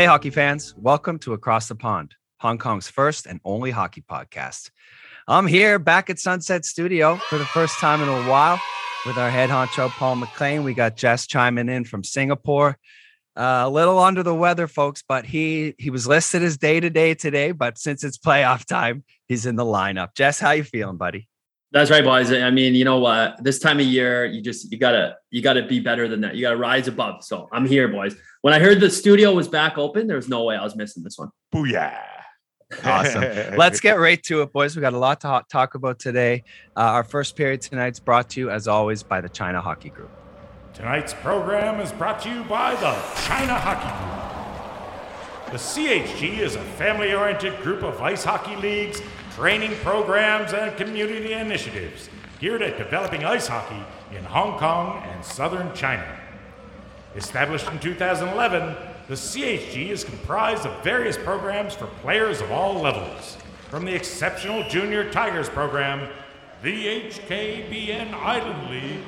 Hey, hockey fans, welcome to Across the Pond, Hong Kong's first and only hockey podcast. I'm here back at Sunset Studio for the first time in a while with our head honcho, Paul McLean. We got Jess chiming in from Singapore. Uh, a little under the weather, folks, but he he was listed as day to day today. But since it's playoff time, he's in the lineup. Jess, how you feeling, buddy? That's right, boys. I mean, you know what? This time of year, you just you gotta you gotta be better than that. You gotta rise above. So I'm here, boys. When I heard the studio was back open, there was no way I was missing this one. Booyah. Awesome. Let's get right to it, boys. We got a lot to talk about today. Uh, our first period tonight's brought to you, as always, by the China Hockey Group. Tonight's program is brought to you by the China Hockey Group. The CHG is a family oriented group of ice hockey leagues training programs, and community initiatives geared at developing ice hockey in Hong Kong and southern China. Established in 2011, the CHG is comprised of various programs for players of all levels, from the exceptional Junior Tigers program, the HKBN Island League,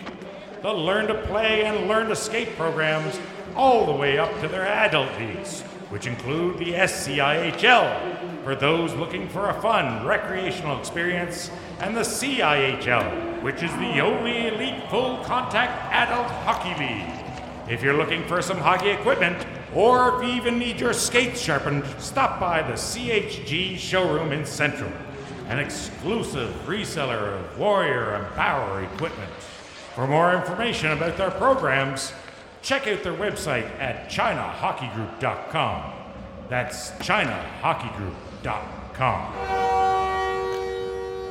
the Learn to Play and Learn to Skate programs, all the way up to their adult leagues, which include the SCIHL, for those looking for a fun recreational experience, and the CIHL, which is the only elite full contact adult hockey league. If you're looking for some hockey equipment, or if you even need your skates sharpened, stop by the CHG showroom in Central, an exclusive reseller of Warrior and Power equipment. For more information about their programs, check out their website at ChinaHockeyGroup.com. That's ChinaHockeyGroup com.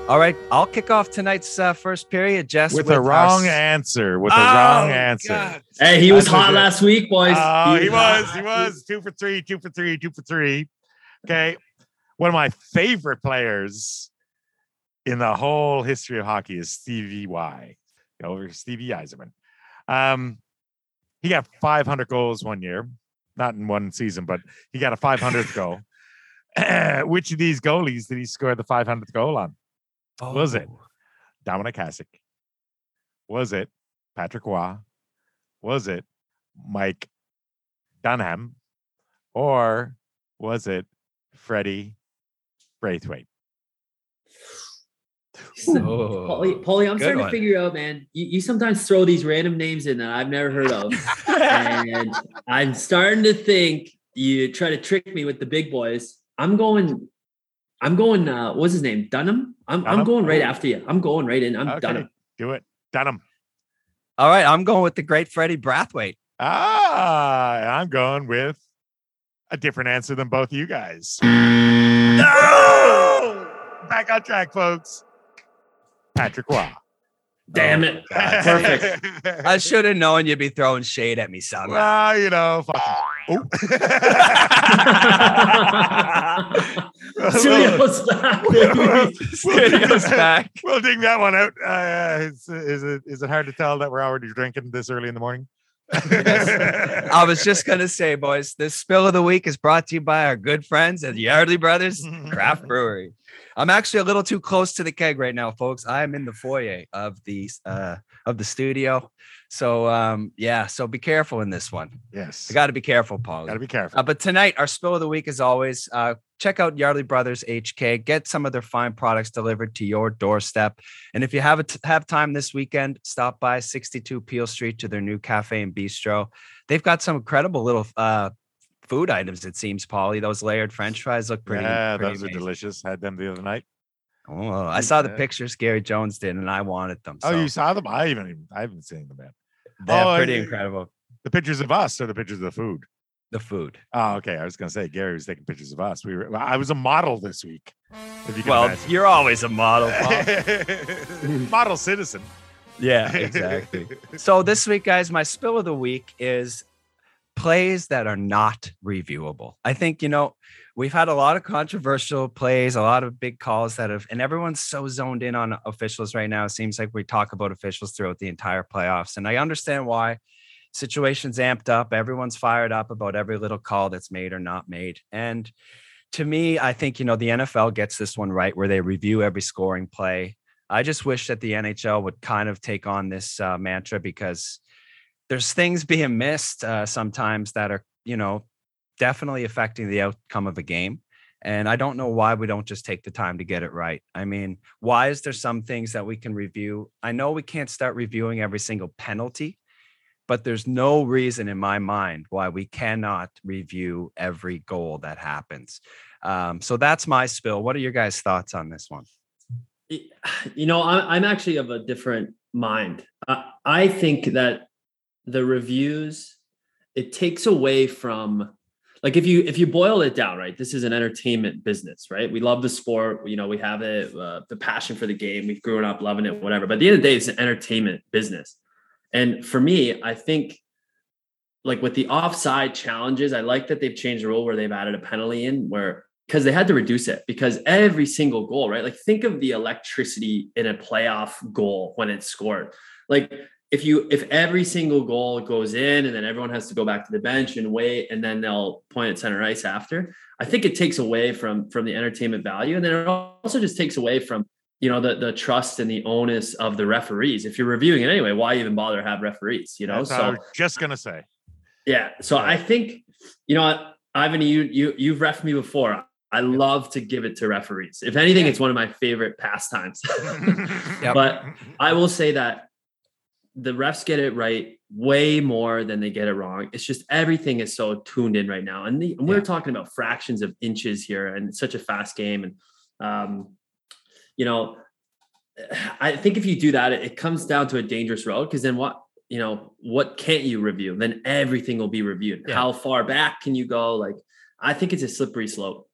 All right, I'll kick off tonight's uh, first period, Jess. With, with a wrong answer. With oh, a wrong answer. God. Hey, he was hot last week, boys. Oh, he, he was. He was. Two for three, two for three, two for three. Okay. One of my favorite players in the whole history of hockey is Stevie Y. Over Stevie Yzerman. Um, he got 500 goals one year, not in one season, but he got a 500th goal. which of these goalies did he score the 500th goal on? Oh. Was it oh. Dominic Dominik Hasek? Was it Patrick Roy? Was it Mike Dunham? Or was it Freddie Brathwaite? Oh, Paulie, Paulie, I'm starting one. to figure out, man. You, you, sometimes throw these random names in that I've never heard of, and I'm starting to think you try to trick me with the big boys. I'm going. I'm going. Uh, what's his name? Dunham. I'm. Dunham? I'm going right after you. I'm going right in. I'm okay. Dunham. Do it, Dunham. All right, I'm going with the great Freddie Brathwaite. Ah, I'm going with a different answer than both you guys. no! Back on track, folks. Patrick Roy. Damn it. Oh, Perfect. I should have known you'd be throwing shade at me, son. Well, you know, fuck. Oh. Studio's back. Baby. Studio's back. We'll dig that one out. Uh, is, is, it, is it hard to tell that we're already drinking this early in the morning? I was just gonna say, boys, this spill of the week is brought to you by our good friends at Yardley Brothers Craft Brewery. I'm actually a little too close to the keg right now, folks. I am in the foyer of the uh, of the studio. So um, yeah, so be careful in this one. Yes, I got to be careful, Paul. Got to be careful. Uh, but tonight, our spill of the week, is always, uh, check out Yardley Brothers HK. Get some of their fine products delivered to your doorstep. And if you have a t- have time this weekend, stop by 62 Peel Street to their new cafe and bistro. They've got some incredible little uh, food items. It seems, Paulie. Those layered French fries look pretty. Yeah, pretty those amazing. are delicious. Had them the other night. Oh, I saw the pictures Gary Jones did, and I wanted them. So. Oh, you saw them? I even I haven't seen them yet. They're oh, pretty incredible. The pictures of us or the pictures of the food? The food. Oh, okay. I was gonna say Gary was taking pictures of us. We were. I was a model this week. You well, imagine. you're always a model. model citizen. Yeah, exactly. so this week, guys, my spill of the week is plays that are not reviewable. I think you know we've had a lot of controversial plays, a lot of big calls that have, and everyone's so zoned in on officials right now. It seems like we talk about officials throughout the entire playoffs. And I understand why situations amped up. Everyone's fired up about every little call that's made or not made. And to me, I think, you know, the NFL gets this one right where they review every scoring play. I just wish that the NHL would kind of take on this uh, mantra because there's things being missed uh, sometimes that are, you know, definitely affecting the outcome of a game. And I don't know why we don't just take the time to get it right. I mean, why is there some things that we can review? I know we can't start reviewing every single penalty, but there's no reason in my mind why we cannot review every goal that happens. Um, so that's my spill. What are your guys' thoughts on this one? You know, I'm actually of a different mind. I think that the reviews it takes away from like if you if you boil it down right this is an entertainment business right? We love the sport you know we have it uh, the passion for the game we've grown up loving it whatever. But at the end of the day it's an entertainment business. And for me i think like with the offside challenges i like that they've changed the rule where they've added a penalty in where because they had to reduce it because every single goal right? Like think of the electricity in a playoff goal when it's scored. Like if you if every single goal goes in and then everyone has to go back to the bench and wait and then they'll point at center ice after i think it takes away from from the entertainment value. And then it also just takes away from you know the the trust and the onus of the referees. If you're reviewing it anyway why even bother to have referees you know? That's so just gonna say. Yeah. So i think you know ivan you you you've ref me before. I love to give it to referees. If anything, it's one of my favorite pastimes. yep. But I will say that the refs get it right way more than they get it wrong. It's just everything is so tuned in right now, and, the, and we're yeah. talking about fractions of inches here, and such a fast game. And um, you know, I think if you do that, it, it comes down to a dangerous road because then what you know, what can't you review? Then everything will be reviewed. Yeah. How far back can you go? Like, I think it's a slippery slope.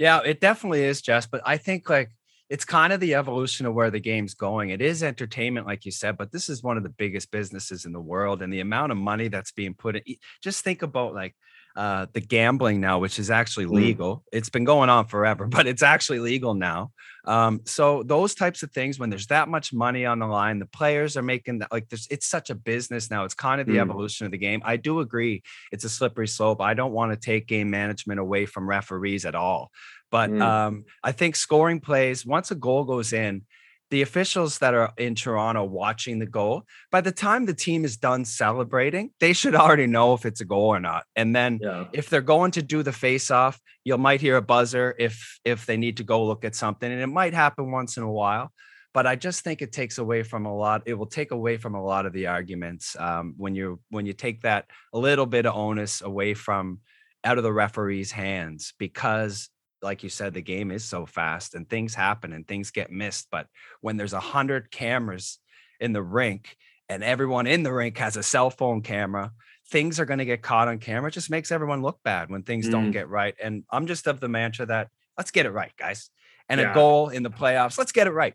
Yeah, it definitely is, Jess. But I think like it's kind of the evolution of where the game's going. It is entertainment, like you said, but this is one of the biggest businesses in the world, and the amount of money that's being put in. Just think about like uh, the gambling now, which is actually mm. legal. Mm. It's been going on forever, but it's actually legal now. Um, so those types of things, when there's that much money on the line, the players are making that like there's it's such a business now. It's kind of the mm. evolution of the game. I do agree it's a slippery slope. I don't want to take game management away from referees at all. But mm. um, I think scoring plays, once a goal goes in, the officials that are in Toronto watching the goal, by the time the team is done celebrating, they should already know if it's a goal or not. And then yeah. if they're going to do the face off, you might hear a buzzer if if they need to go look at something. And it might happen once in a while. But I just think it takes away from a lot. It will take away from a lot of the arguments um, when you when you take that a little bit of onus away from out of the referee's hands because like you said, the game is so fast and things happen and things get missed. But when there's a hundred cameras in the rink and everyone in the rink has a cell phone camera, things are going to get caught on camera. It just makes everyone look bad when things mm. don't get right. And I'm just of the mantra that let's get it right, guys. And yeah. a goal in the playoffs, let's get it right.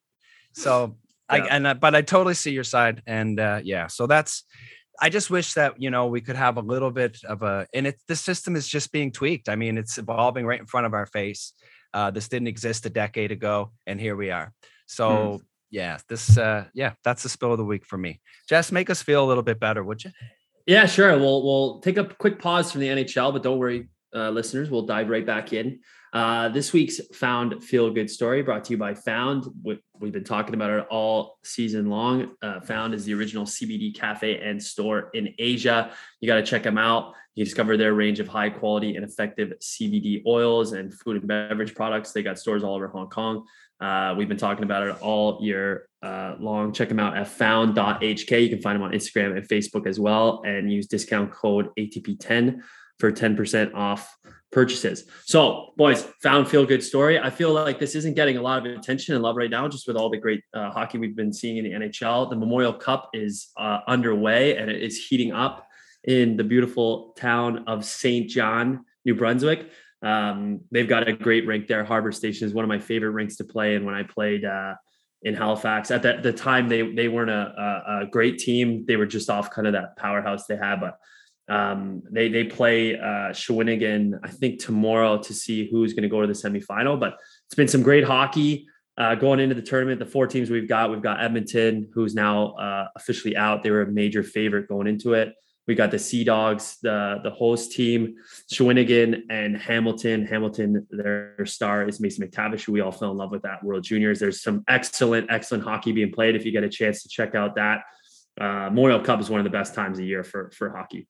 So yeah. I and uh, but I totally see your side. And uh, yeah, so that's I just wish that you know we could have a little bit of a and it the system is just being tweaked. I mean, it's evolving right in front of our face. Uh, this didn't exist a decade ago, and here we are. So mm. yeah, this uh, yeah, that's the spill of the week for me. Jess, make us feel a little bit better, would you? Yeah, sure. We'll we'll take a quick pause from the NHL, but don't worry, uh, listeners, we'll dive right back in. Uh, this week's Found Feel Good story brought to you by Found. We've been talking about it all season long. Uh, Found is the original CBD cafe and store in Asia. You got to check them out. You discover their range of high quality and effective CBD oils and food and beverage products. They got stores all over Hong Kong. Uh, we've been talking about it all year uh, long. Check them out at found.hk. You can find them on Instagram and Facebook as well, and use discount code ATP10 for 10% off purchases. So, boys, found feel good story. I feel like this isn't getting a lot of attention and love right now, just with all the great uh, hockey we've been seeing in the NHL. The Memorial Cup is uh, underway and it is heating up in the beautiful town of St. John, New Brunswick. Um, they've got a great rink there. Harbor Station is one of my favorite rinks to play. And when I played uh, in Halifax, at that the time they they weren't a, a, a great team. They were just off kind of that powerhouse they had, but um, they they play uh, Shawinigan, I think tomorrow to see who's going to go to the semifinal. But it's been some great hockey uh, going into the tournament. The four teams we've got, we've got Edmonton, who's now uh, officially out. They were a major favorite going into it. We got the Sea Dogs, the the host team, Shawinigan and Hamilton. Hamilton, their star is Mason McTavish, who we all fell in love with at World Juniors. There's some excellent, excellent hockey being played. If you get a chance to check out that, uh, Memorial Cup is one of the best times of year for for hockey.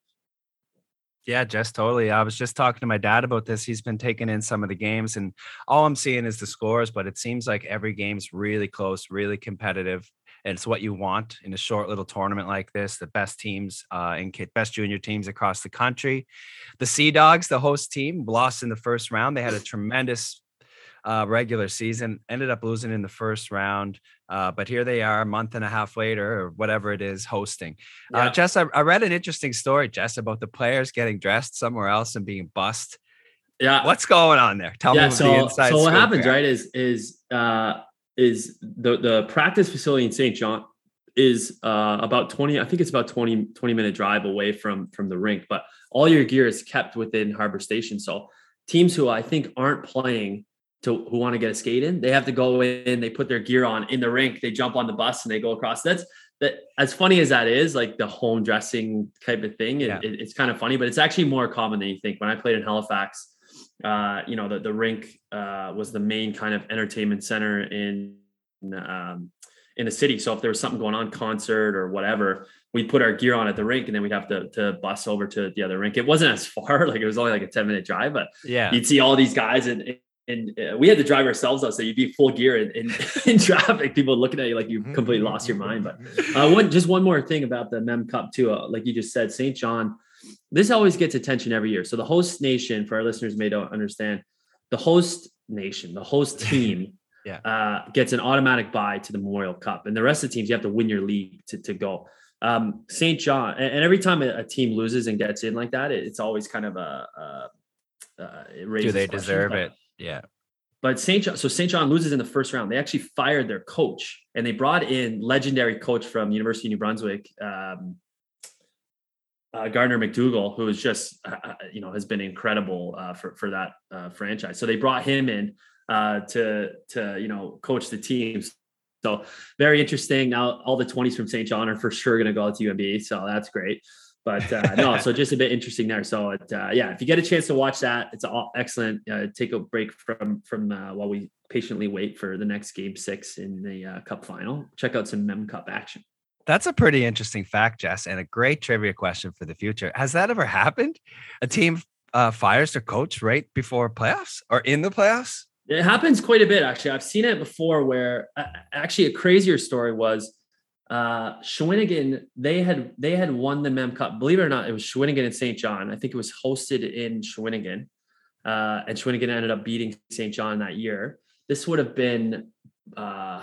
Yeah, just totally. I was just talking to my dad about this. He's been taking in some of the games, and all I'm seeing is the scores, but it seems like every game's really close, really competitive. And it's what you want in a short little tournament like this. The best teams uh, and best junior teams across the country. The Sea Dogs, the host team, lost in the first round. They had a tremendous uh, regular season, ended up losing in the first round. Uh, but here they are a month and a half later, or whatever it is, hosting. Uh, yeah. Uh, Jess, I, I, read an interesting story, Jess, about the players getting dressed somewhere else and being bussed. Yeah, what's going on there? Tell yeah, me so, the inside. So what happens, right? Is is uh, is the the practice facility in St. John is uh, about 20 i think it's about 20 20 minute drive away from from the rink but all your gear is kept within harbor station so teams who i think aren't playing to who want to get a skate in, they have to go in, they put their gear on in the rink, they jump on the bus and they go across. That's that as funny as that is, like the home dressing type of thing. It, yeah. it, it's kind of funny, but it's actually more common than you think. When I played in Halifax, uh, you know, the, the rink uh, was the main kind of entertainment center in um, in the city. So if there was something going on, concert or whatever, we'd put our gear on at the rink and then we'd have to, to bus over to the other rink. It wasn't as far, like it was only like a 10 minute drive, but yeah, you'd see all these guys and and uh, we had to drive ourselves out, so you'd be full gear in, in, in, traffic. People looking at you like you completely lost your mind. But uh, one, just one more thing about the Mem Cup too. Uh, like you just said, St. John. This always gets attention every year. So the host nation, for our listeners may don't understand, the host nation, the host team, yeah. uh, gets an automatic buy to the Memorial Cup, and the rest of the teams you have to win your league to to go. Um, St. John, and, and, every time a, a, team loses and gets in like that, it, it's always kind of a. uh, Do they deserve it? Yeah. But St. John, so St. John loses in the first round. They actually fired their coach and they brought in legendary coach from University of New Brunswick, um, uh, Gardiner MacDougall, who is just, uh, uh, you know, has been incredible uh, for, for that uh, franchise. So they brought him in uh, to, to, you know, coach the teams. So very interesting. Now all the 20s from St. John are for sure going to go out to UNB. So that's great. But uh, no, so just a bit interesting there. So it, uh, yeah, if you get a chance to watch that, it's all excellent. Uh, take a break from from uh, while we patiently wait for the next game six in the uh, Cup final. Check out some Mem Cup action. That's a pretty interesting fact, Jess, and a great trivia question for the future. Has that ever happened? A team uh, fires their coach right before playoffs or in the playoffs? It happens quite a bit, actually. I've seen it before. Where actually a crazier story was uh, Shawinigan, they had they had won the Mem Cup. Believe it or not, it was Shawinigan and St. John. I think it was hosted in Shawinigan, uh, and Shawinigan ended up beating St. John that year. This would have been uh,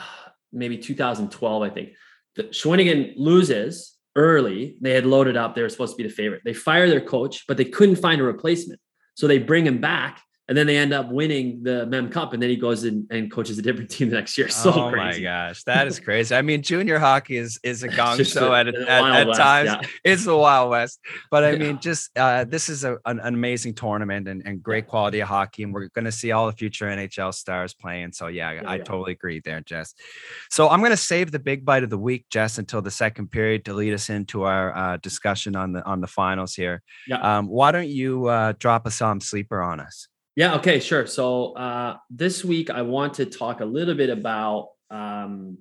maybe 2012, I think. The Shawinigan loses early. They had loaded up. They were supposed to be the favorite. They fire their coach, but they couldn't find a replacement. So they bring him back and then they end up winning the Mem Cup, and then he goes in and coaches a different team the next year. So oh crazy. my gosh, that is crazy. I mean, junior hockey is is a gong show at, at, at West, times. Yeah. It's the Wild West, but I mean, just uh, this is a, an, an, amazing tournament and, and great quality of hockey, and we're going to see all the future NHL stars playing. So yeah, yeah I yeah. totally agree there, Jess. So I'm going to save the big bite of the week, Jess, until the second period to lead us into our uh, discussion on the on the finals here. Yeah. Um, why don't you uh, drop a some sleeper on us? Yeah. Okay. Sure. So uh, this week I want to talk a little bit about um,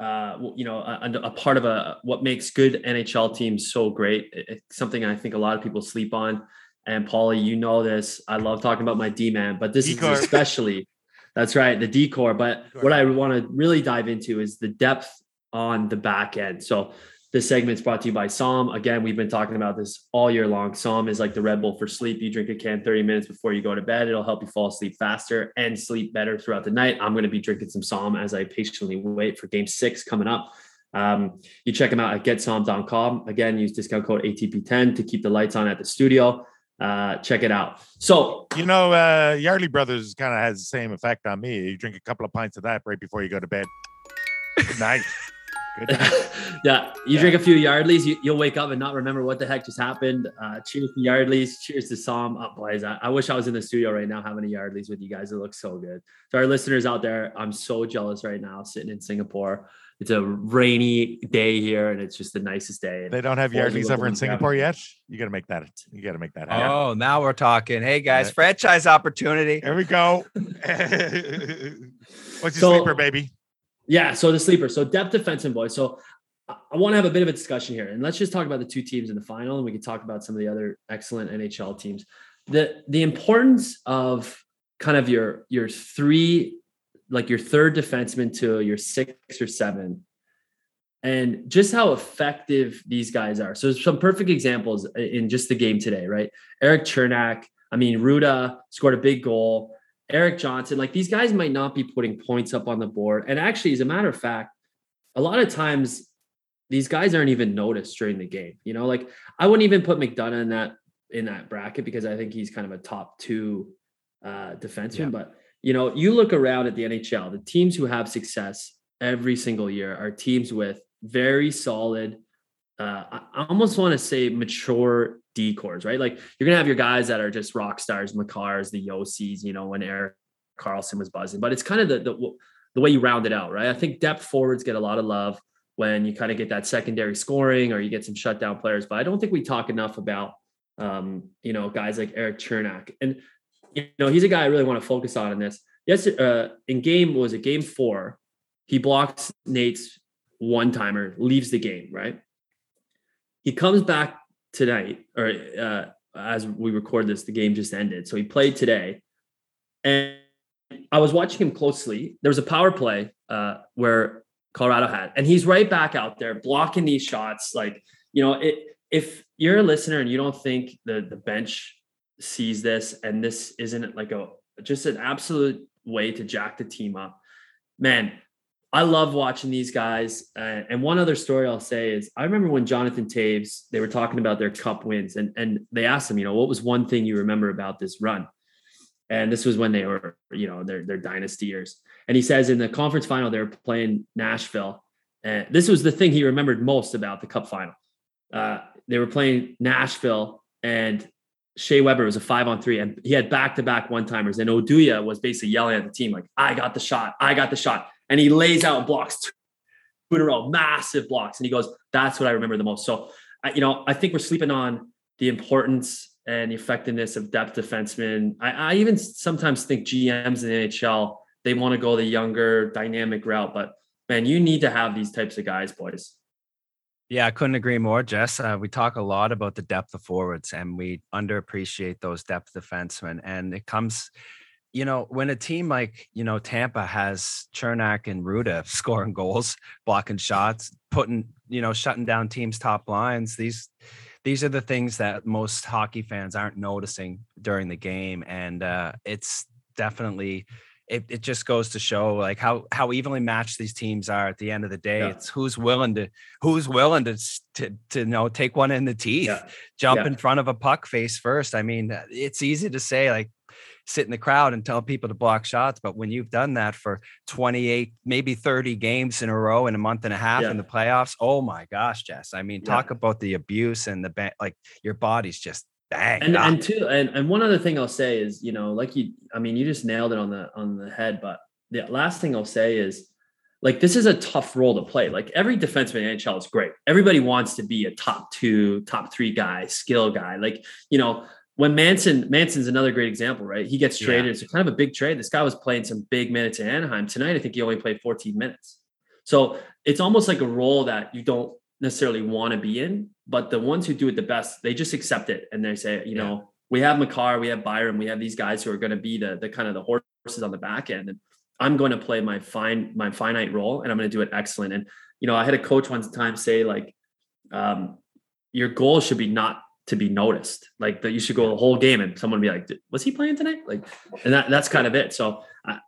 uh, you know a, a, part of a what makes good NHL teams so great. It's something I think a lot of people sleep on. And Paulie, you know this. I love talking about my D man, but this D-core. is especially that's right, the decor. But what I want to really dive into is the depth on the back end. So this segment is brought to you by Som. Again, we've been talking about this all year long. Som is like the Red Bull for sleep. You drink a can 30 minutes before you go to bed. It'll help you fall asleep faster and sleep better throughout the night. I'm going to be drinking some Som as I patiently wait for game six coming up. Um, you check them out at getpsalm.com. Again, use discount code ATP10 to keep the lights on at the studio. Uh, check it out. So, you know, uh, Yardley Brothers kind of has the same effect on me. You drink a couple of pints of that right before you go to bed. Nice. yeah, you yeah. drink a few Yardleys, you, will wake up and not remember what the heck just happened. Uh, cheers to Yardleys. Cheers to Som. Oh, boys, I, I, wish I was in the studio right now having a Yardleys with you guys. It looks so good. To our listeners out there, I'm so jealous right now sitting in Singapore. It's a rainy day here, and it's just the nicest day. They don't have Yardleys over in Singapore yet. You got to make that. You got to make that happen. Oh, now we're talking. Hey guys, yeah. franchise opportunity. Here we go. What's your so, sleeper, baby? Yeah, so the sleeper. So depth defensive boys. So I want to have a bit of a discussion here, and let's just talk about the two teams in the final, and we can talk about some of the other excellent NHL teams. the The importance of kind of your your three, like your third defenseman to your six or seven, and just how effective these guys are. So, some perfect examples in just the game today, right? Erik Cernak, I mean, Rutta scored a big goal. Erik Johnson, like these guys might not be putting points up on the board. And actually, as a matter of fact, a lot of times these guys aren't even noticed during the game. You know, like I wouldn't even put McDonagh in that in that bracket because I think he's kind of a top two uh defenseman. Yeah. But you know, you look around at the NHL, the teams who have success every single year are teams with very solid. Uh, I almost want to say mature decors, right? Like you're gonna have your guys that are just rock stars, Makars, the Josi's, you know, when Erik Karlsson was buzzing. But it's kind of the, the the way you round it out, right? I think depth forwards get a lot of love when you kind of get that secondary scoring or you get some shutdown players. But I don't think we talk enough about um, you know, guys like Erik Cernak. And you know, he's a guy I really want to focus on in this. Yes, uh, in game was it game four, he blocks Nate's one timer, leaves the game, right? He comes back tonight, or uh, as we record this, the game just ended. So he played today. And I was watching him closely. There was a power play uh, where Colorado had, and he's right back out there blocking these shots. Like, you know, it, if you're a listener and you don't think the the bench sees this and this isn't like a just an absolute way to jack the team up, man, I love watching these guys. Uh, and one other story I'll say is I remember when Jonathan Toews, they were talking about their cup wins and, and they asked him, you know, what was one thing you remember about this run? And this was when they were, you know, their, their dynasty years. And he says in the conference final, they were playing Nashville. And this was the thing he remembered most about the cup final. Uh, they were playing Nashville and Shea Weber was a five on three, and he had back to back one timers. And Oduya was basically yelling at the team, like, I got the shot, I got the shot and he lays out blocks two in a row, massive blocks. And he goes, that's what I remember the most. So, I, you know, I think we're sleeping on the importance and the effectiveness of depth defensemen. I, I even sometimes think GMs in the NHL, they want to go the younger dynamic route, but man, you need to have these types of guys, boys. Yeah, I couldn't agree more, Jess. Uh, we talk a lot about the depth of forwards, and we underappreciate those depth defensemen. And it comes, you know, when a team like, you know, Tampa has Cernak and Rutta scoring goals, blocking shots, putting, you know, shutting down teams' top lines, these these are the things that most hockey fans aren't noticing during the game. And uh, it's definitely it, it just goes to show like how how evenly matched these teams are at the end of the day. Yeah. It's who's willing to who's willing to to to you know take one in the teeth, yeah. jump yeah. in front of a puck face first. I mean, it's easy to say like sit in the crowd and tell people to block shots. But when you've done that for 28, maybe 30 games in a row in a month and a half yeah. in the playoffs, oh my gosh, Jess. I mean, talk yeah. about the abuse and the ba- like your body's just bang. And, and two, and, and one other thing I'll say is, you know, like you, I mean, you just nailed it on the on the head. But the last thing I'll say is like this is a tough role to play. Like every defenseman in NHL is great. Everybody wants to be a top two, top three guy, skill guy. Like, you know, when Manson, Manson's another great example, right? He gets traded. Yeah. It's kind of a big trade. This guy was playing some big minutes in Anaheim. Tonight, I think he only played 14 minutes. So it's almost like a role that you don't necessarily want to be in, but the ones who do it the best, they just accept it and they say, you yeah. know, we have Makar, we have Byram, we have these guys who are going to be the the kind of the horses on the back end, and I'm going to play my fine my finite role, and I'm going to do it excellent. And you know, I had a coach one time say like, um, your goal should be not to be noticed. Like that, you should go the whole game and someone be like, "Was he playing tonight?" Like, and that that's kind of it. So, uh,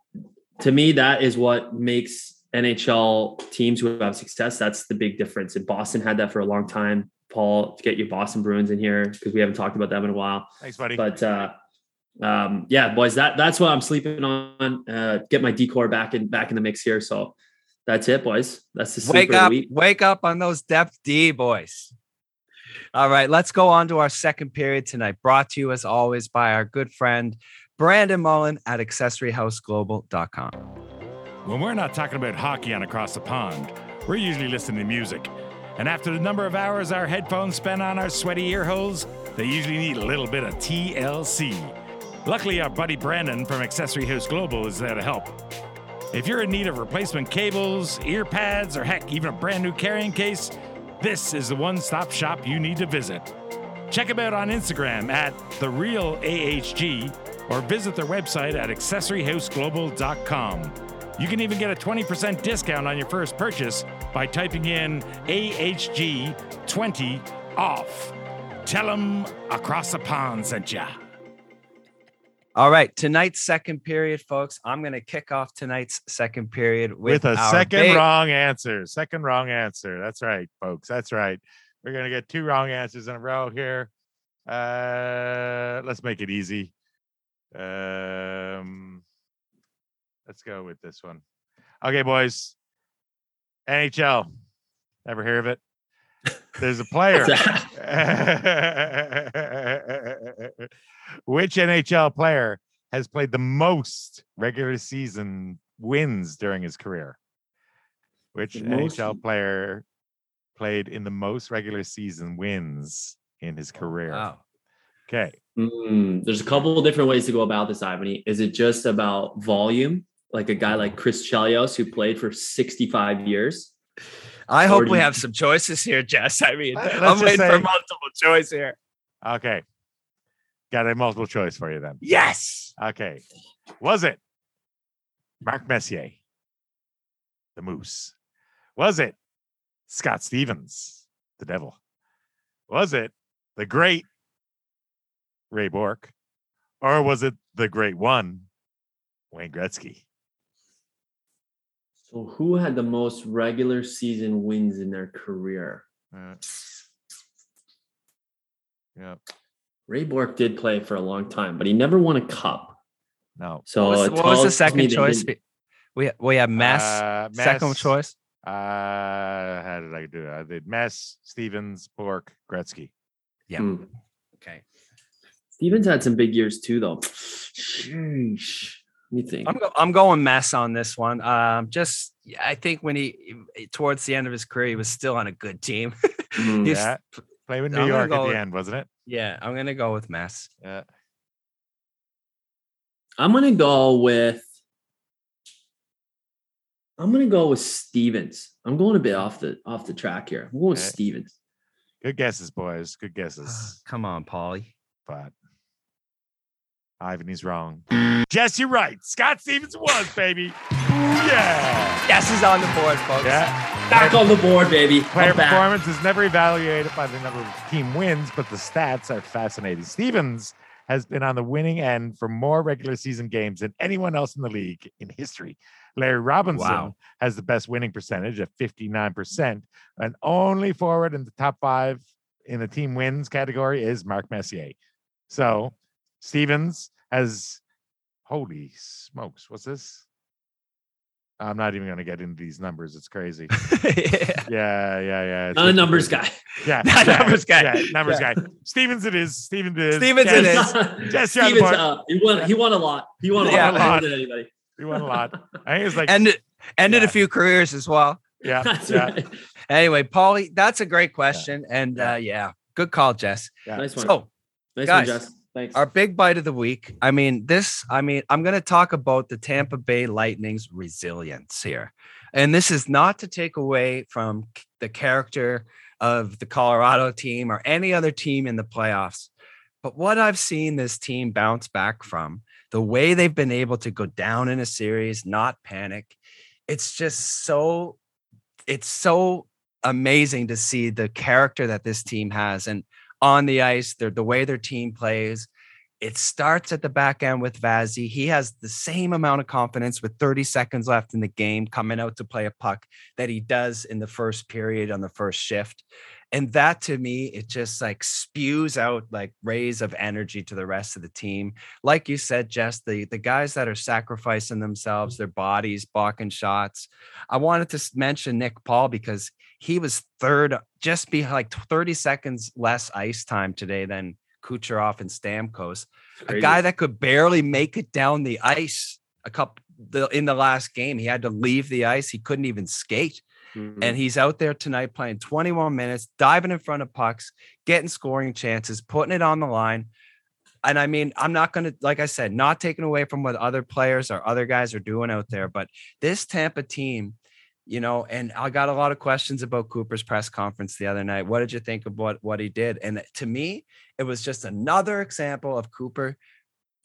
to me, that is what makes NHL teams who have success. That's the big difference. And Boston had that for a long time. Paul, to get your Boston Bruins in here because we haven't talked about them in a while. Thanks, buddy. But uh, um, yeah, boys, that that's what I'm sleeping on. Uh, get my decor back in back in the mix here. So that's it, boys. That's the wake up. Wake up on those depth D, boys. All right, let's go on to our second period tonight. Brought to you as always by our good friend Brandon Mullen at accessoryhouseglobal.com. When we're not talking about hockey on across the pond, we're usually listening to music. And after the number of hours our headphones spend on our sweaty ear holes, they usually need a little bit of TLC. Luckily, our buddy Brandon from Accessory House Global is there to help. If you're in need of replacement cables, ear pads, or heck, even a brand new carrying case, this is the one stop shop you need to visit. Check them out on Instagram at The Real AHG or visit their website at accessoryhouseglobal.com. You can even get a 20% discount on your first purchase by typing in AHG20 off. Tell them across the pond sent ya. All right, tonight's second period, folks. I'm going to kick off tonight's second period with, with a second big- wrong answer. Second wrong answer. That's right, folks. That's right. We're gonna get two wrong answers in a row here. Uh, let's make it easy. Um, let's go with this one. Okay, boys. NHL. Ever hear of it? There's a player. Which NHL player has played the most regular season wins during his career? Which The most- NHL player played in the most regular season wins in his career? Wow. Okay. Mm, there's a couple of different ways to go about this, Ivany. Is it just about volume, like a guy like Chris Chelios who played for 65 years? I hope we have some choices here, Jess. I mean, Let's I'm waiting for multiple choice here. Okay. Got a multiple choice for you then. Yes. Okay. Was it Mark Messier, the Moose? Was it Scott Stevens, the Devil? Was it the great Ray Bourque? Or was it the great one, Wayne Gretzky? So, who had the most regular season wins in their career? Uh, yeah. Ray Bourque did play for a long time, but he never won a cup. No. So, what was, what was the second choice? didn't- We we have Mess. Uh, second choice. Uh, how did I do it? I did Mess, Stevens, Bourque, Gretzky. Yeah. Hmm. Okay. Stevens had some big years too, though. Sheesh. Let me think. I'm go, I'm going Mess on this one. Um, just I think when he towards the end of his career, he was still on a good team. Mm. He's- Yeah. Play with I'm New York go at the with- end, wasn't it? yeah, I'm gonna go with Mess. Yeah. I'm gonna go with. I'm gonna go with Stevens. I'm going a bit off the off the track here. I'm going with Stevens. Good guesses, boys. Good guesses. Come on, Paulie. but Ivan, he's wrong. Jess, you're right. Scott Stevens was, baby. Yeah. Yes is on the board, folks. Yeah. Back on the board, baby. Player I'm back. performance is never evaluated by the number of team wins, but the stats are fascinating. Stevens has been on the winning end for more regular season games than anyone else in the league in history. Larry Robinson Wow. has the best winning percentage at 59%, and only forward in the top five in the team wins category is Mark Messier. So Stevens has, holy smokes, what's this? I'm not even going to get into these numbers. It's crazy. yeah. Yeah, yeah, yeah. Not a numbers crazy. guy. Yeah, Not yeah, numbers guy. Yeah, numbers Yeah. guy. Stevens, it is. Stevens, it is. Stevens Yes, it is. Yes, you're on the Stevens, uh, he won. He won a lot. He won a Yeah. lot more than anybody. He won a lot. I think it's like, Ended ended Yeah. a few careers as well. yeah, That's yeah. right. Anyway, Paulie, that's a great question. And Yeah. uh, yeah, good call, Jess. yeah. Nice one. So nice guys, one, Jess. Thanks. our big bite of the week. I mean, this, I mean, I'm going to talk about the Tampa Bay Lightning's resilience here. And this is not to take away from the character of the Colorado team or any other team in the playoffs. But what I've seen this team bounce back from, the way they've been able to go down in a series, not panic, it's just so, it's so amazing to see the character that this team has. And on the ice, the, way their team plays. It starts at the back end with Vazzy. He has the same amount of confidence with 30 seconds left in the game coming out to play a puck that he does in the first period on the first shift. And that to me, it just like spews out like rays of energy to the rest of the team. Like you said, Jess, the, the guys that are sacrificing themselves, their bodies, blocking shots. I wanted to mention Nick Paul because he was third, just be like 30 seconds less ice time today than Kucherov and Stamkos. A guy that could barely make it down the ice a couple the, in the last game. He had to leave the ice. He couldn't even skate. Mhm. And he's out there tonight playing 21 minutes, diving in front of pucks, getting scoring chances, putting it on the line. and I mean, I'm not going to, like I said, not taking away from what other players or other guys are doing out there, but this Tampa team, you know, and I got a lot of questions about Cooper's press conference the other night. What did you think of what, what he did? And to me, it was just another example of Cooper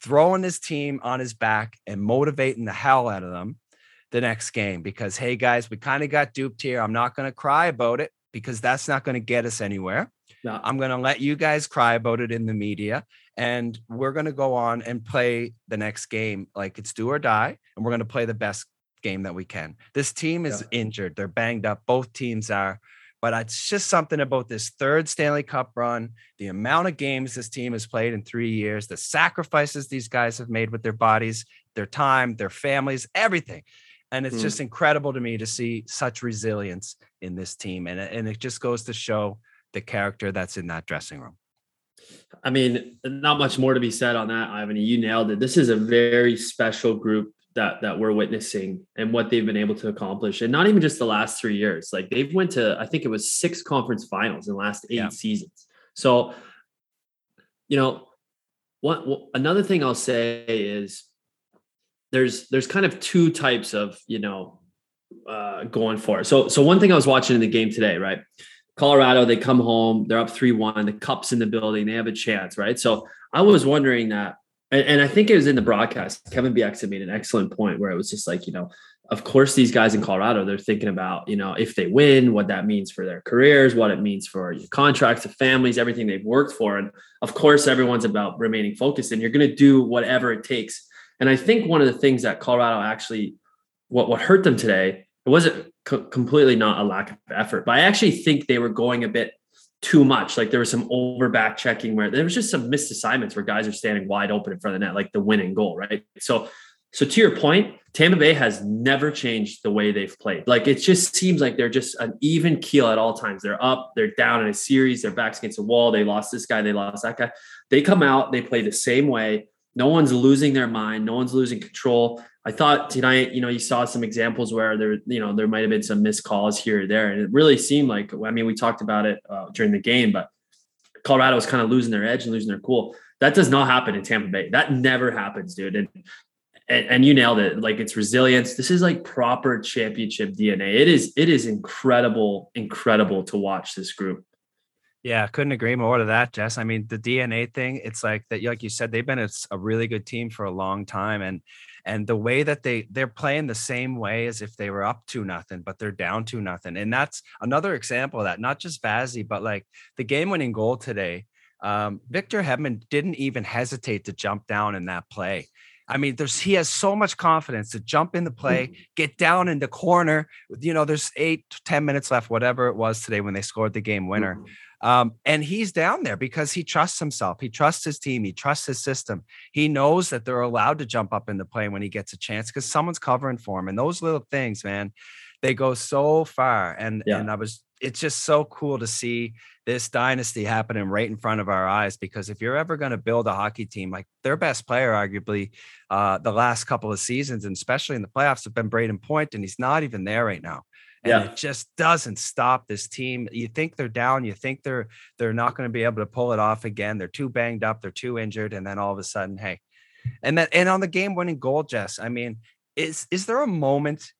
throwing his team on his back and motivating the hell out of them the next game because, hey, guys, we kind of got duped here. I'm not going to cry about it because that's not going to get us anywhere. No. I'm going to let you guys cry about it in the media. And we're going to go on and play the next game like it's do or die. And we're going to play the best game that we can. This team is yeah. injured. They're banged up. Both teams are. But it's just something about this third Stanley Cup run, the amount of games this team has played in three years, the sacrifices these guys have made with their bodies, their time, their families, everything. And it's mm. just incredible to me to see such resilience in this team. And, and it just goes to show the character that's in that dressing room. I mean, not much more to be said on that, Ivan. You nailed it. This is a very special group that that we're witnessing and what they've been able to accomplish. And not even just the last three years. Like they've went to, I think it was six conference finals in the last eight yeah. seasons. So, you know, what another thing I'll say is there's there's kind of two types of you know uh, going for it. So so one thing I was watching in the game today, right? Colorado, they come home, they're up three one, the Cup's in the building, they have a chance, right? So I was wondering that, and, and I think it was in the broadcast. Kevin Bieksa made an excellent point where it was just like you know. Of course, these guys in Colorado, they're thinking about, you know, if they win, what that means for their careers, what it means for contracts, the families, everything they've worked for. And of course, everyone's about remaining focused and you're going to do whatever it takes and I think one of the things that Colorado actually, what what hurt them today, it wasn't co- completely not a lack of effort, but I actually think they were going a bit too much. Like there was some over back checking where there was just some missed assignments where guys are standing wide open in front of the net, like the winning goal, right? So, so to your point, Tampa Bay has never changed the way they've played. Like it just seems like they're just an even keel at all times. They're up, they're down in a series, their backs against the wall. They lost this guy, they lost that guy. They come out, they play the same way. No one's losing their mind. No one's losing control. I thought tonight, you know, you saw some examples where there, you know, there might have been some missed calls here or there, and it really seemed like. I mean, we talked about it uh, during the game, but Colorado was kind of losing their edge and losing their cool. That does not happen in Tampa Bay. That never happens, dude. And and, and you nailed it. Like it's resilience. This is like proper championship DNA. It is. It is incredible, incredible to watch this group. Yeah, couldn't agree more to that, Jess. I mean, the DNA thing, it's like that, like you said, they've been a, a, really good team for a long time. And and the way that they they're playing the same way as if they were up to nothing, but they're down to nothing. And that's another example of that, not just Vazzy, but like the game-winning goal today. Um, Victor Hedman didn't even hesitate to jump down in that play. I mean, there's he has so much confidence to jump in the play, mm-hmm. get down in the corner. You know, there's eight, ten minutes left, whatever it was today when they scored the game winner. Um, and he's down there because he trusts himself. He trusts his team. He trusts his system. He knows that they're allowed to jump up in the plane when he gets a chance because someone's covering for him. And those little things, man, they go so far. And yeah. and I was, it's just so cool to see this dynasty happening right in front of our eyes. Because if you're ever going to build a hockey team, like their best player, arguably, uh, the last couple of seasons, and especially in the playoffs, have been Brayden Point, and he's not even there right now and yeah. it just doesn't stop this team. You think they're down, you think they're they're not going to be able to pull it off again. They're too banged up, they're too injured, and then all of a sudden, hey, and that and on the game-winning goal, Jess. I mean, is is there a moment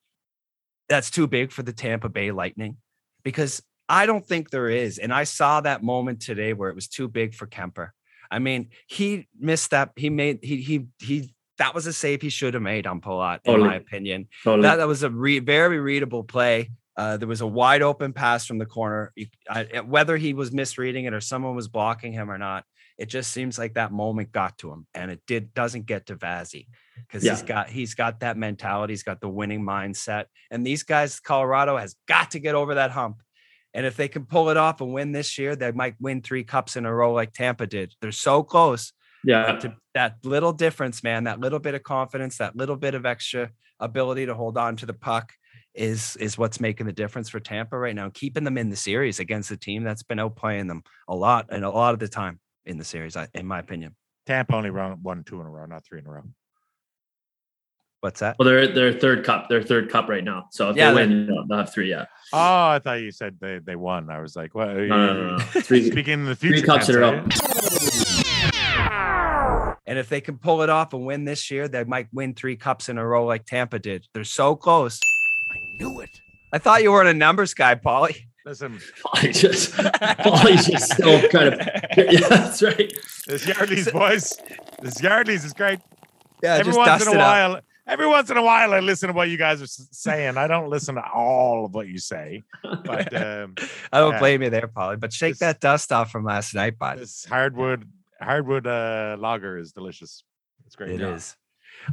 that's too big for the Tampa Bay Lightning? Because I don't think there is, and I saw that moment today where it was too big for Kuemper. I mean, he missed that. He made he he he that was a save he should have made on Palat, in my opinion. Totally. That, that was a re- very readable play. Uh, there was a wide open pass from the corner. I, whether he was misreading it or someone was blocking him or not, it just seems like that moment got to him, and it did doesn't get to Vazzy because yeah. he's got he's got that mentality, he's got the winning mindset, and these guys, Colorado has got to get over that hump. And if they can pull it off and win this year, they might win three cups in a row like Tampa did. They're so close. Yeah. To, that little difference, man, that little bit of confidence, that little bit of extra ability to hold on to the puck is is what's making the difference for Tampa right now, keeping them in the series against a team that's been outplaying them a lot and a lot of the time in the series, in my opinion. Tampa only run one, two in a row, not three in a row. What's that? Well, they're they're third cup. They're third cup right now. So if yeah, they win, they'll have three. Yeah. Oh, I thought you said they, they won. I was like, what? No, no, no, no. Three, Speaking in the future, three cups in a row. And if they can pull it off and win this year, they might win three cups in a row like Tampa did. They're so close. I knew it. I thought you weren't a numbers guy, Paulie. Listen, Paulie just Paulie's just still kind of yeah, that's right. This Yardley's boys. This Yardley's is great. Yeah, every just once in a it up. while, every once in a while, I listen to what you guys are saying. I don't listen to all of what you say, but um, I don't yeah. blame you there, Paulie. But shake This- that dust off from last night, bud. this hardwood hardwood uh, lager is delicious. It's great. It Yeah. is.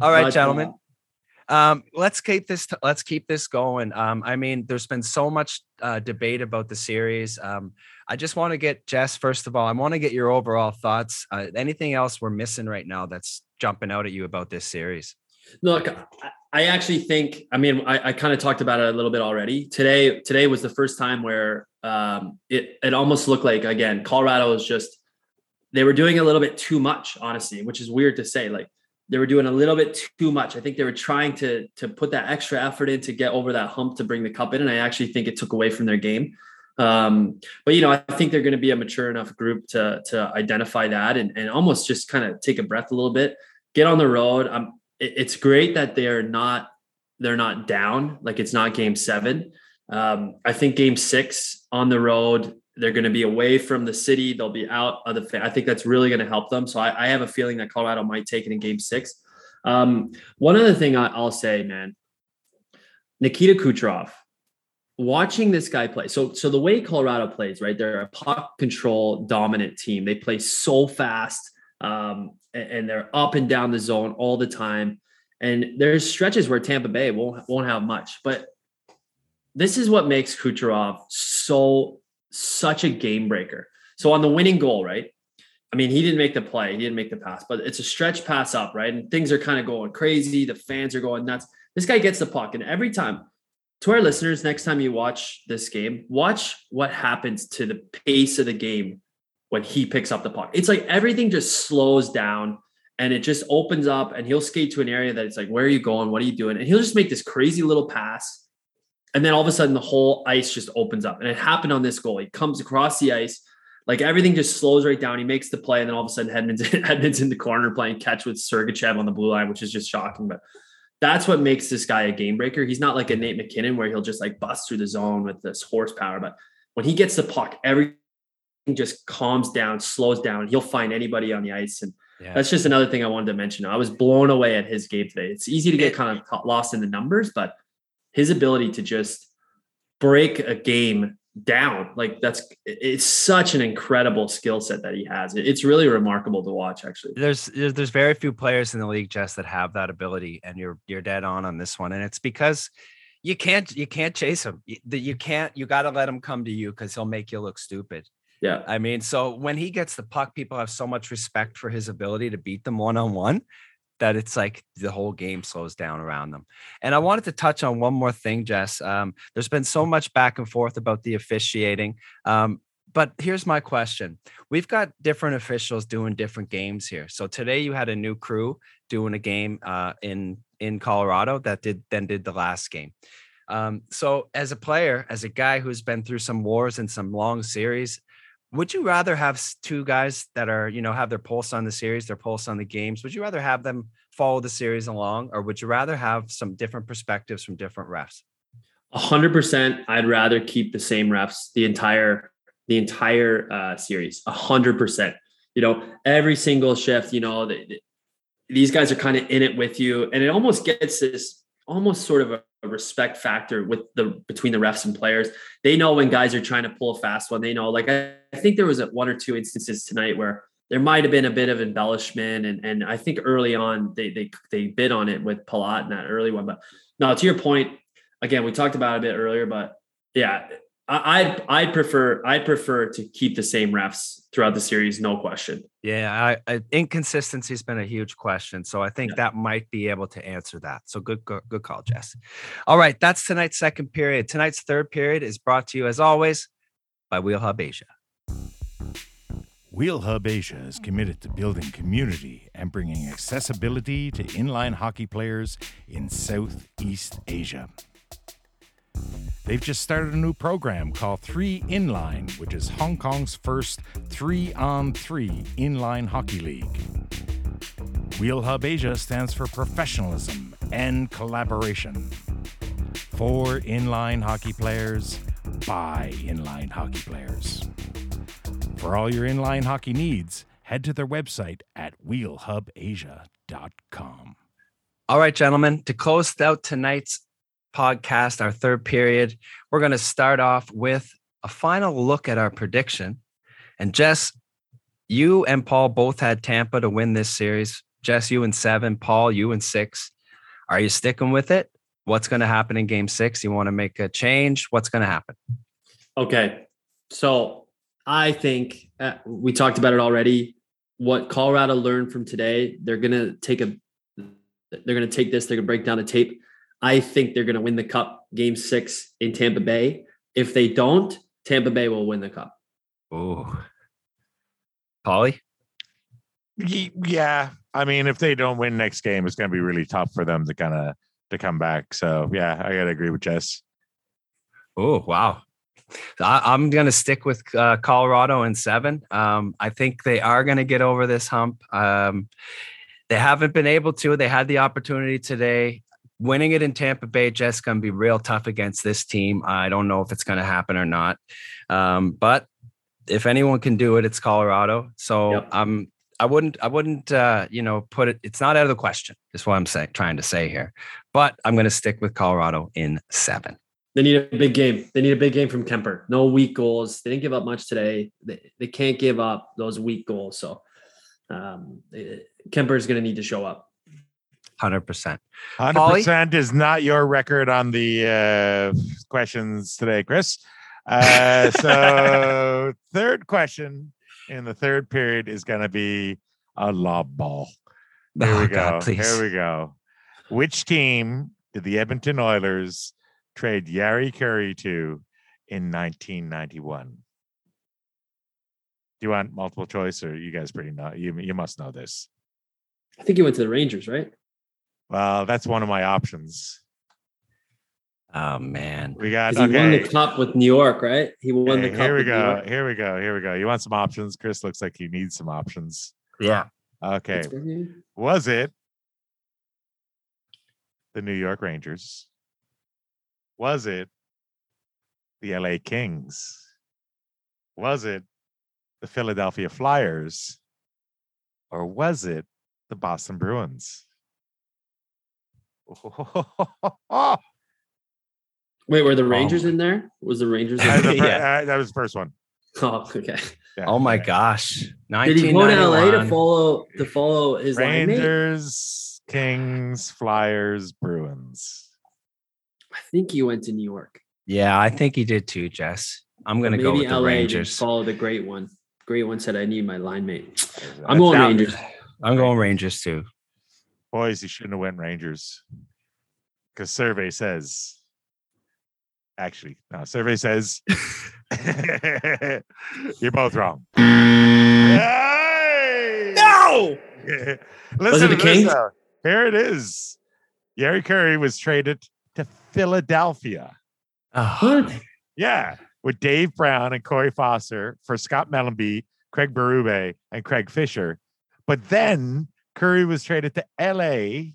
All right, But, uh, gentlemen. Um, let's keep this. let's keep this going. Um, I mean, there's been so much uh, debate about the series. Um, I just want to get Jess. First of all, I want to get your overall thoughts. Uh, anything else we're missing right now that's jumping out at you about this series? Look, I- I actually think. I mean, I, I kind of talked about it a little bit already. Today, today was the first time where um, it it almost looked like again Colorado is just they were doing a little bit too much, honestly, which is weird to say. Like they were doing a little bit too much. I think they were trying to to put that extra effort in to get over that hump to bring the cup in, and I actually think it took away from their game. Um, but you know, I think they're going to be a mature enough group to to identify that and, and almost just kind of take a breath a little bit, get on the road. Um, it- it's great that they're not they're not down like it's not game seven. Um, I think game six on the road, they're going to be away from the city. They'll be out of the. I think that's really going to help them. So I, I have a feeling that Colorado might take it in game six. Um, one other thing I, I'll say, man, Nikita Kucherov, watching this guy play. So, so the way Colorado plays, right? They're a puck control dominant team. They play so fast, um, and, and they're up and down the zone all the time. And there's stretches where Tampa Bay won't won't have much, but this is what makes Kucherov so such a game breaker. So on the winning goal, right? I mean, he didn't make the play, he didn't make the pass, but it's a stretch pass up, right? And things are kind of going crazy. The fans are going nuts. This guy gets the puck, and every time, to our listeners, next time you watch this game, watch what happens to the pace of the game when he picks up the puck. It's like everything just slows down and it just opens up, and he'll skate to an area that it's like, where are you going? What are you doing? And he'll just make this crazy little pass. And then all of a sudden, the whole ice just opens up. And it happened on this goal. He comes across the ice, like everything just slows right down. He makes the play, and then all of a sudden, Hedman's, Hedman's in the corner playing catch with Sergachev on the blue line, which is just shocking. But that's what makes this guy a game breaker. He's not like a Nate MacKinnon where he'll just like bust through the zone with this horsepower. But when he gets the puck, everything just calms down, slows down. He'll find anybody on the ice. And Yeah. that's just another thing I wanted to mention. I was blown away at his game today. It's easy to get kind of lost in the numbers, but his ability to just break a game down, like that's it's such an incredible skill set that he has. It's really remarkable to watch, actually. there's there's very few players in the league, just that have that ability, and you're you're dead on on this one, and it's because you can't you can't chase him. You, you can't. You got to let him come to you because he'll make you look stupid. Yeah. I mean, so when he gets the puck, people have so much respect for his ability to beat them one on one that it's like the whole game slows down around them. And I wanted to touch on one more thing, Jess. Um, there's been so much back and forth about the officiating. Um, but here's my question. We've got different officials doing different games here. So today you had a new crew doing a game uh, in in Colorado that did then did the last game. Um, so as a player, as a guy who's been through some wars and some long series, would you rather have two guys that are you know have their pulse on the series, their pulse on the games? Would you rather have them follow the series along, or would you rather have some different perspectives from different refs? A hundred percent. I'd rather keep the same refs the entire the entire uh, series. A hundred percent. You know, every single shift. You know, the, the- these guys are kind of in it with you, and it almost gets this almost sort of a, a respect factor with the between the refs and players. They know when guys are trying to pull a fast one. They know. Like I, I think there was one or two instances tonight where there might have been a bit of embellishment, and and I think early on they they they bid on it with Palat in that early one. But no, to your point, again, we talked about it a bit earlier, but yeah, I'd, I'd prefer I'd prefer to keep the same refs throughout the series, no question. Yeah, I, I, inconsistency has been a huge question, so I think Yeah. that might be able to answer that. So good, good, good call, Jess. All right, that's tonight's second period. Tonight's third period is brought to you, as always, by Wheel Hub Asia. Wheel Hub Asia is committed to building community and bringing accessibility to inline hockey players in Southeast Asia. They've just started a new program called Three Inline, which is Hong Kong's first three on three inline hockey league. Wheel Hub Asia stands for professionalism and collaboration. For inline hockey players, by inline hockey players. For all your inline hockey needs, head to their website at wheelhubasia.com. All right, gentlemen, to close out tonight's podcast, our third period, we're going to start off with a final look at our prediction. And Jess, you and Paul both had Tampa to win this series. Jess, you and seven. Paul, you and six. Are you sticking with it? What's going to happen in game six? You want to make a change? What's going to happen? Okay. So I think uh, we talked about it already. What Colorado learned from today, they're going to take a, they're going to take this, they're going to break down the tape. I think they're going to win the cup game six in Tampa Bay. If they don't, Tampa Bay will win the cup. Oh, Paulie? Yeah. I mean, if they don't win next game, it's going to be really tough for them to kind of to come back. So yeah, I got to agree with Jess. Oh wow, I, am going to stick with uh, Colorado in seven. Um, I think they are going to get over this hump. Um, they haven't been able to. They had the opportunity today. Winning it in Tampa Bay, just going to be real tough against this team. I don't know if it's going to happen or not. Um, but if anyone can do it, it's Colorado. So yep. I'm I wouldn't I wouldn't uh, you know put it it's not out of the question. Is what I'm saying trying to say here. But I'm going to stick with Colorado in 7. They need a big game. They need a big game from Kuemper. No weak goals. They didn't give up much today. They, they can't give up those weak goals. So um, Kuemper is going to need to show up. 100%. 100% is not your record on the uh, questions today, Chris. Uh, so, third question in the third period is going to be a lob ball. Here oh, we go. God, Here we go. Which team did the Edmonton Oilers trade Jari Kurri to in 1991? Do you want multiple choice, or you guys pretty know? You you must know this. I think he went to the Rangers, right? Well, that's one of my options. Oh man, we got. Okay. He won the cup with New York, right? He won the cup. Here we go. Here we go. Here we go. You want some options? Chris looks like you need some options. Yeah. Okay. Was it the New York Rangers? Was it the LA Kings? Was it the Philadelphia Flyers? Or was it the Boston Bruins? Wait, were the oh Rangers oh. in there? Was the Rangers? In there? yeah, uh, that was the first one. Oh, okay. Yeah, oh my gosh! Did he go to LA to follow to follow his Rangers, Kings, Flyers, Bruins? I think he went to New York. Yeah, I think he did too, Jess. I'm gonna go with LA the Rangers. Follow the great one. Great one said, "I need my line mate." I'm going Rangers. I'm going Rangers too. Boys, he shouldn't have went Rangers because survey says Actually, no. Survey says you're both wrong. Hey! No. listen, was it the Kings? Here it is. Jari Kurri was traded to Philadelphia. Oh. Yeah, with Dave Brown and Corey Foster for Scott Mellanby, Craig Berube, and Craig Fisher. But then Kurri was traded to LA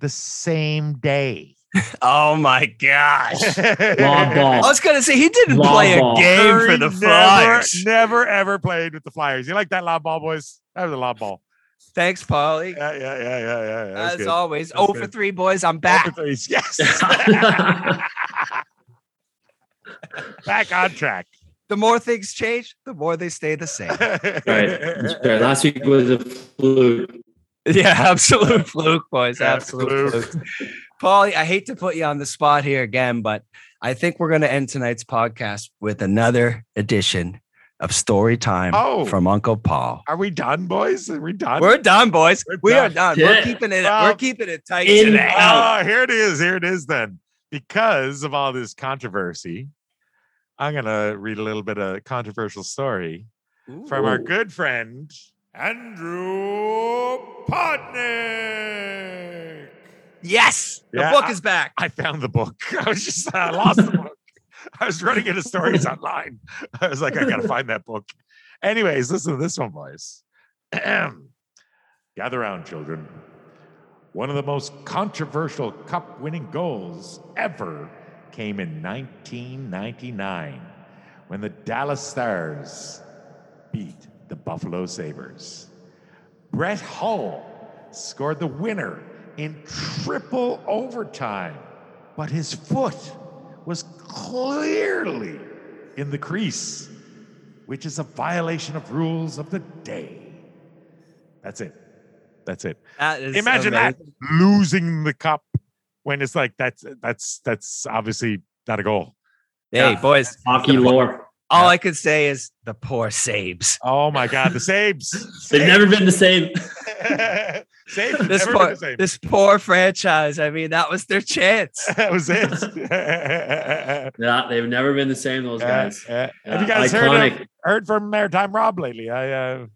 the same day. Oh my gosh. ball. I was going to say, he didn't lob play ball. a game for the Flyers. Never, never, ever played with the Flyers. You like that lob ball, boys? That was a lob ball. Thanks, Paulie. Yeah, yeah, yeah, yeah, yeah. As good. always, That's 0 good. for 3, boys. I'm oh back. Yes. back on track. The more things change, the more they stay the same. right. Last week was a fluke. Yeah, absolute fluke, boys. Absolute fluke. fluke. Paulie, I hate to put you on the spot here again, but I think we're going to end tonight's podcast with another edition of story time oh, from Uncle Paul. Are we done, boys? Are we done? We're done, boys. We're we done. are done. Yeah. We're keeping it. Well, we're keeping it tight today. Oh, here it is. Here it is. Then, because of all this controversy, I'm gonna read a little bit of controversial story Ooh. from our good friend Andrew Podnick. Yes, the yeah, book is back. I found the book. I was just I lost the book. I was running into stories online. I was like, I gotta find that book. Anyways, listen to this one, boys. Gather round, children. One of the most controversial cup winning goals ever came in 1999 when the Dallas Stars beat the Buffalo Sabres. Brett Hull scored the winner in triple overtime, but his foot was clearly in the crease, which is a violation of rules of the day. That's it. That's it. That is Imagine amazing. that losing the cup when it's like that's that's that's obviously not a goal. Hey, Yeah. boys, Hockey lore. All Yeah. I could say is the poor Sabes. Oh my God, the Sabes. They've never been the same. Sabes This never been poor, the same. this poor franchise. I mean, that was their chance. that was it. Yeah, they've never been the same. Those guys. Uh, uh, have you guys heard, of, heard from Maritime Rob lately? I, uh,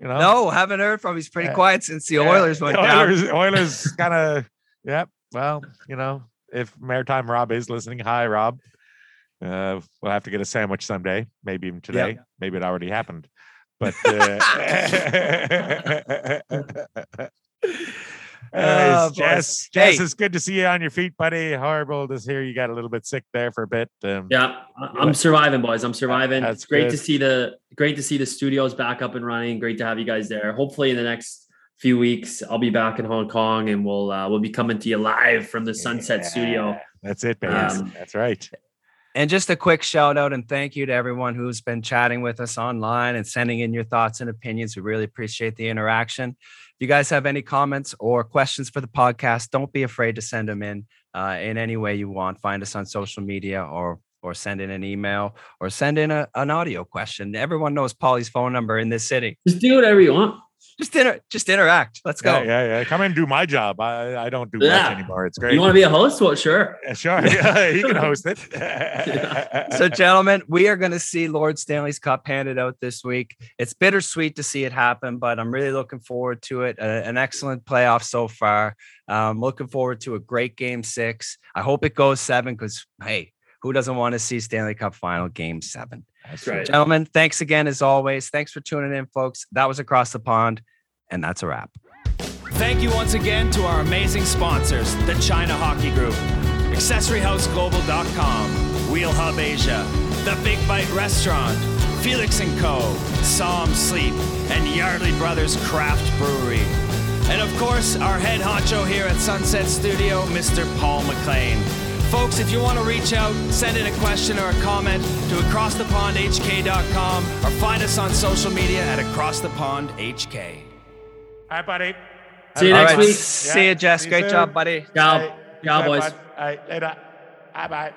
you know, No, haven't heard from. him. He's pretty Yeah. quiet since the Yeah, Oilers went the down. Oilers, Oilers kind of, yeah. Well, you know, if Maritime Rob is listening, hi Rob. Uh, we'll have to get a sandwich someday, maybe even today. Maybe it already happened, but. Uh, Oh, Anyways, boys. Jess, Jess, it's good to see you on your feet, buddy. Horrible to hear you got a little bit sick there for a bit. Um, Yeah, I- I'm surviving, boys. I'm surviving. That's it's great good. to see the great to see the studios back up and running. Great to have you guys there. Hopefully, in the next few weeks, I'll be back in Hong Kong and we'll uh, we'll be coming to you live from the Sunset Studio. That's it, baby. Um, That's right. And just a quick shout out and thank you to everyone who's been chatting with us online and sending in your thoughts and opinions. We really appreciate the interaction. If you guys have any comments or questions for the podcast, don't be afraid to send them in uh, in any way you want. Find us on social media or or send in an email or send in a, an audio question. Everyone knows Paulie's phone number in this city. Just do whatever you want. Just inter- just interact. Let's go. Yeah, yeah, yeah. Come and do my job. I, I don't do Yeah. much anymore. It's great. You want to be a host? Well, sure. Yeah, sure. Yeah, he can host it. So, gentlemen, we are going to see Lord Stanley's Cup handed out this week. It's bittersweet to see it happen, but I'm really looking forward to it. Uh, an excellent playoff so far. Um, looking forward to a great game six. I hope it goes seven because, hey, who doesn't want to see Stanley Cup final game seven? That's right. Gentlemen, thanks again as always. Thanks for tuning in, folks. That was Across the Pond, and that's a wrap. Thank you once again to our amazing sponsors, the China Hockey Group, AccessoryHouseGlobal.com, Wheel Hub Asia, The Big Bite Restaurant, Felix & Co., Som Sleep, and Yardley Brothers Craft Brewery. And of course, our head honcho here at Sunset Studio, Mr. Paul McLean. Folks, if you want to reach out, send in a question or a comment to acrossthepondhk.com or find us on social media at acrossthepondhk. Hi, buddy. See you All next right, week. see you, Jess. see you Great soon. job, buddy. Ciao. Hey, Ciao, boys. bud. All right, later. Bye bye.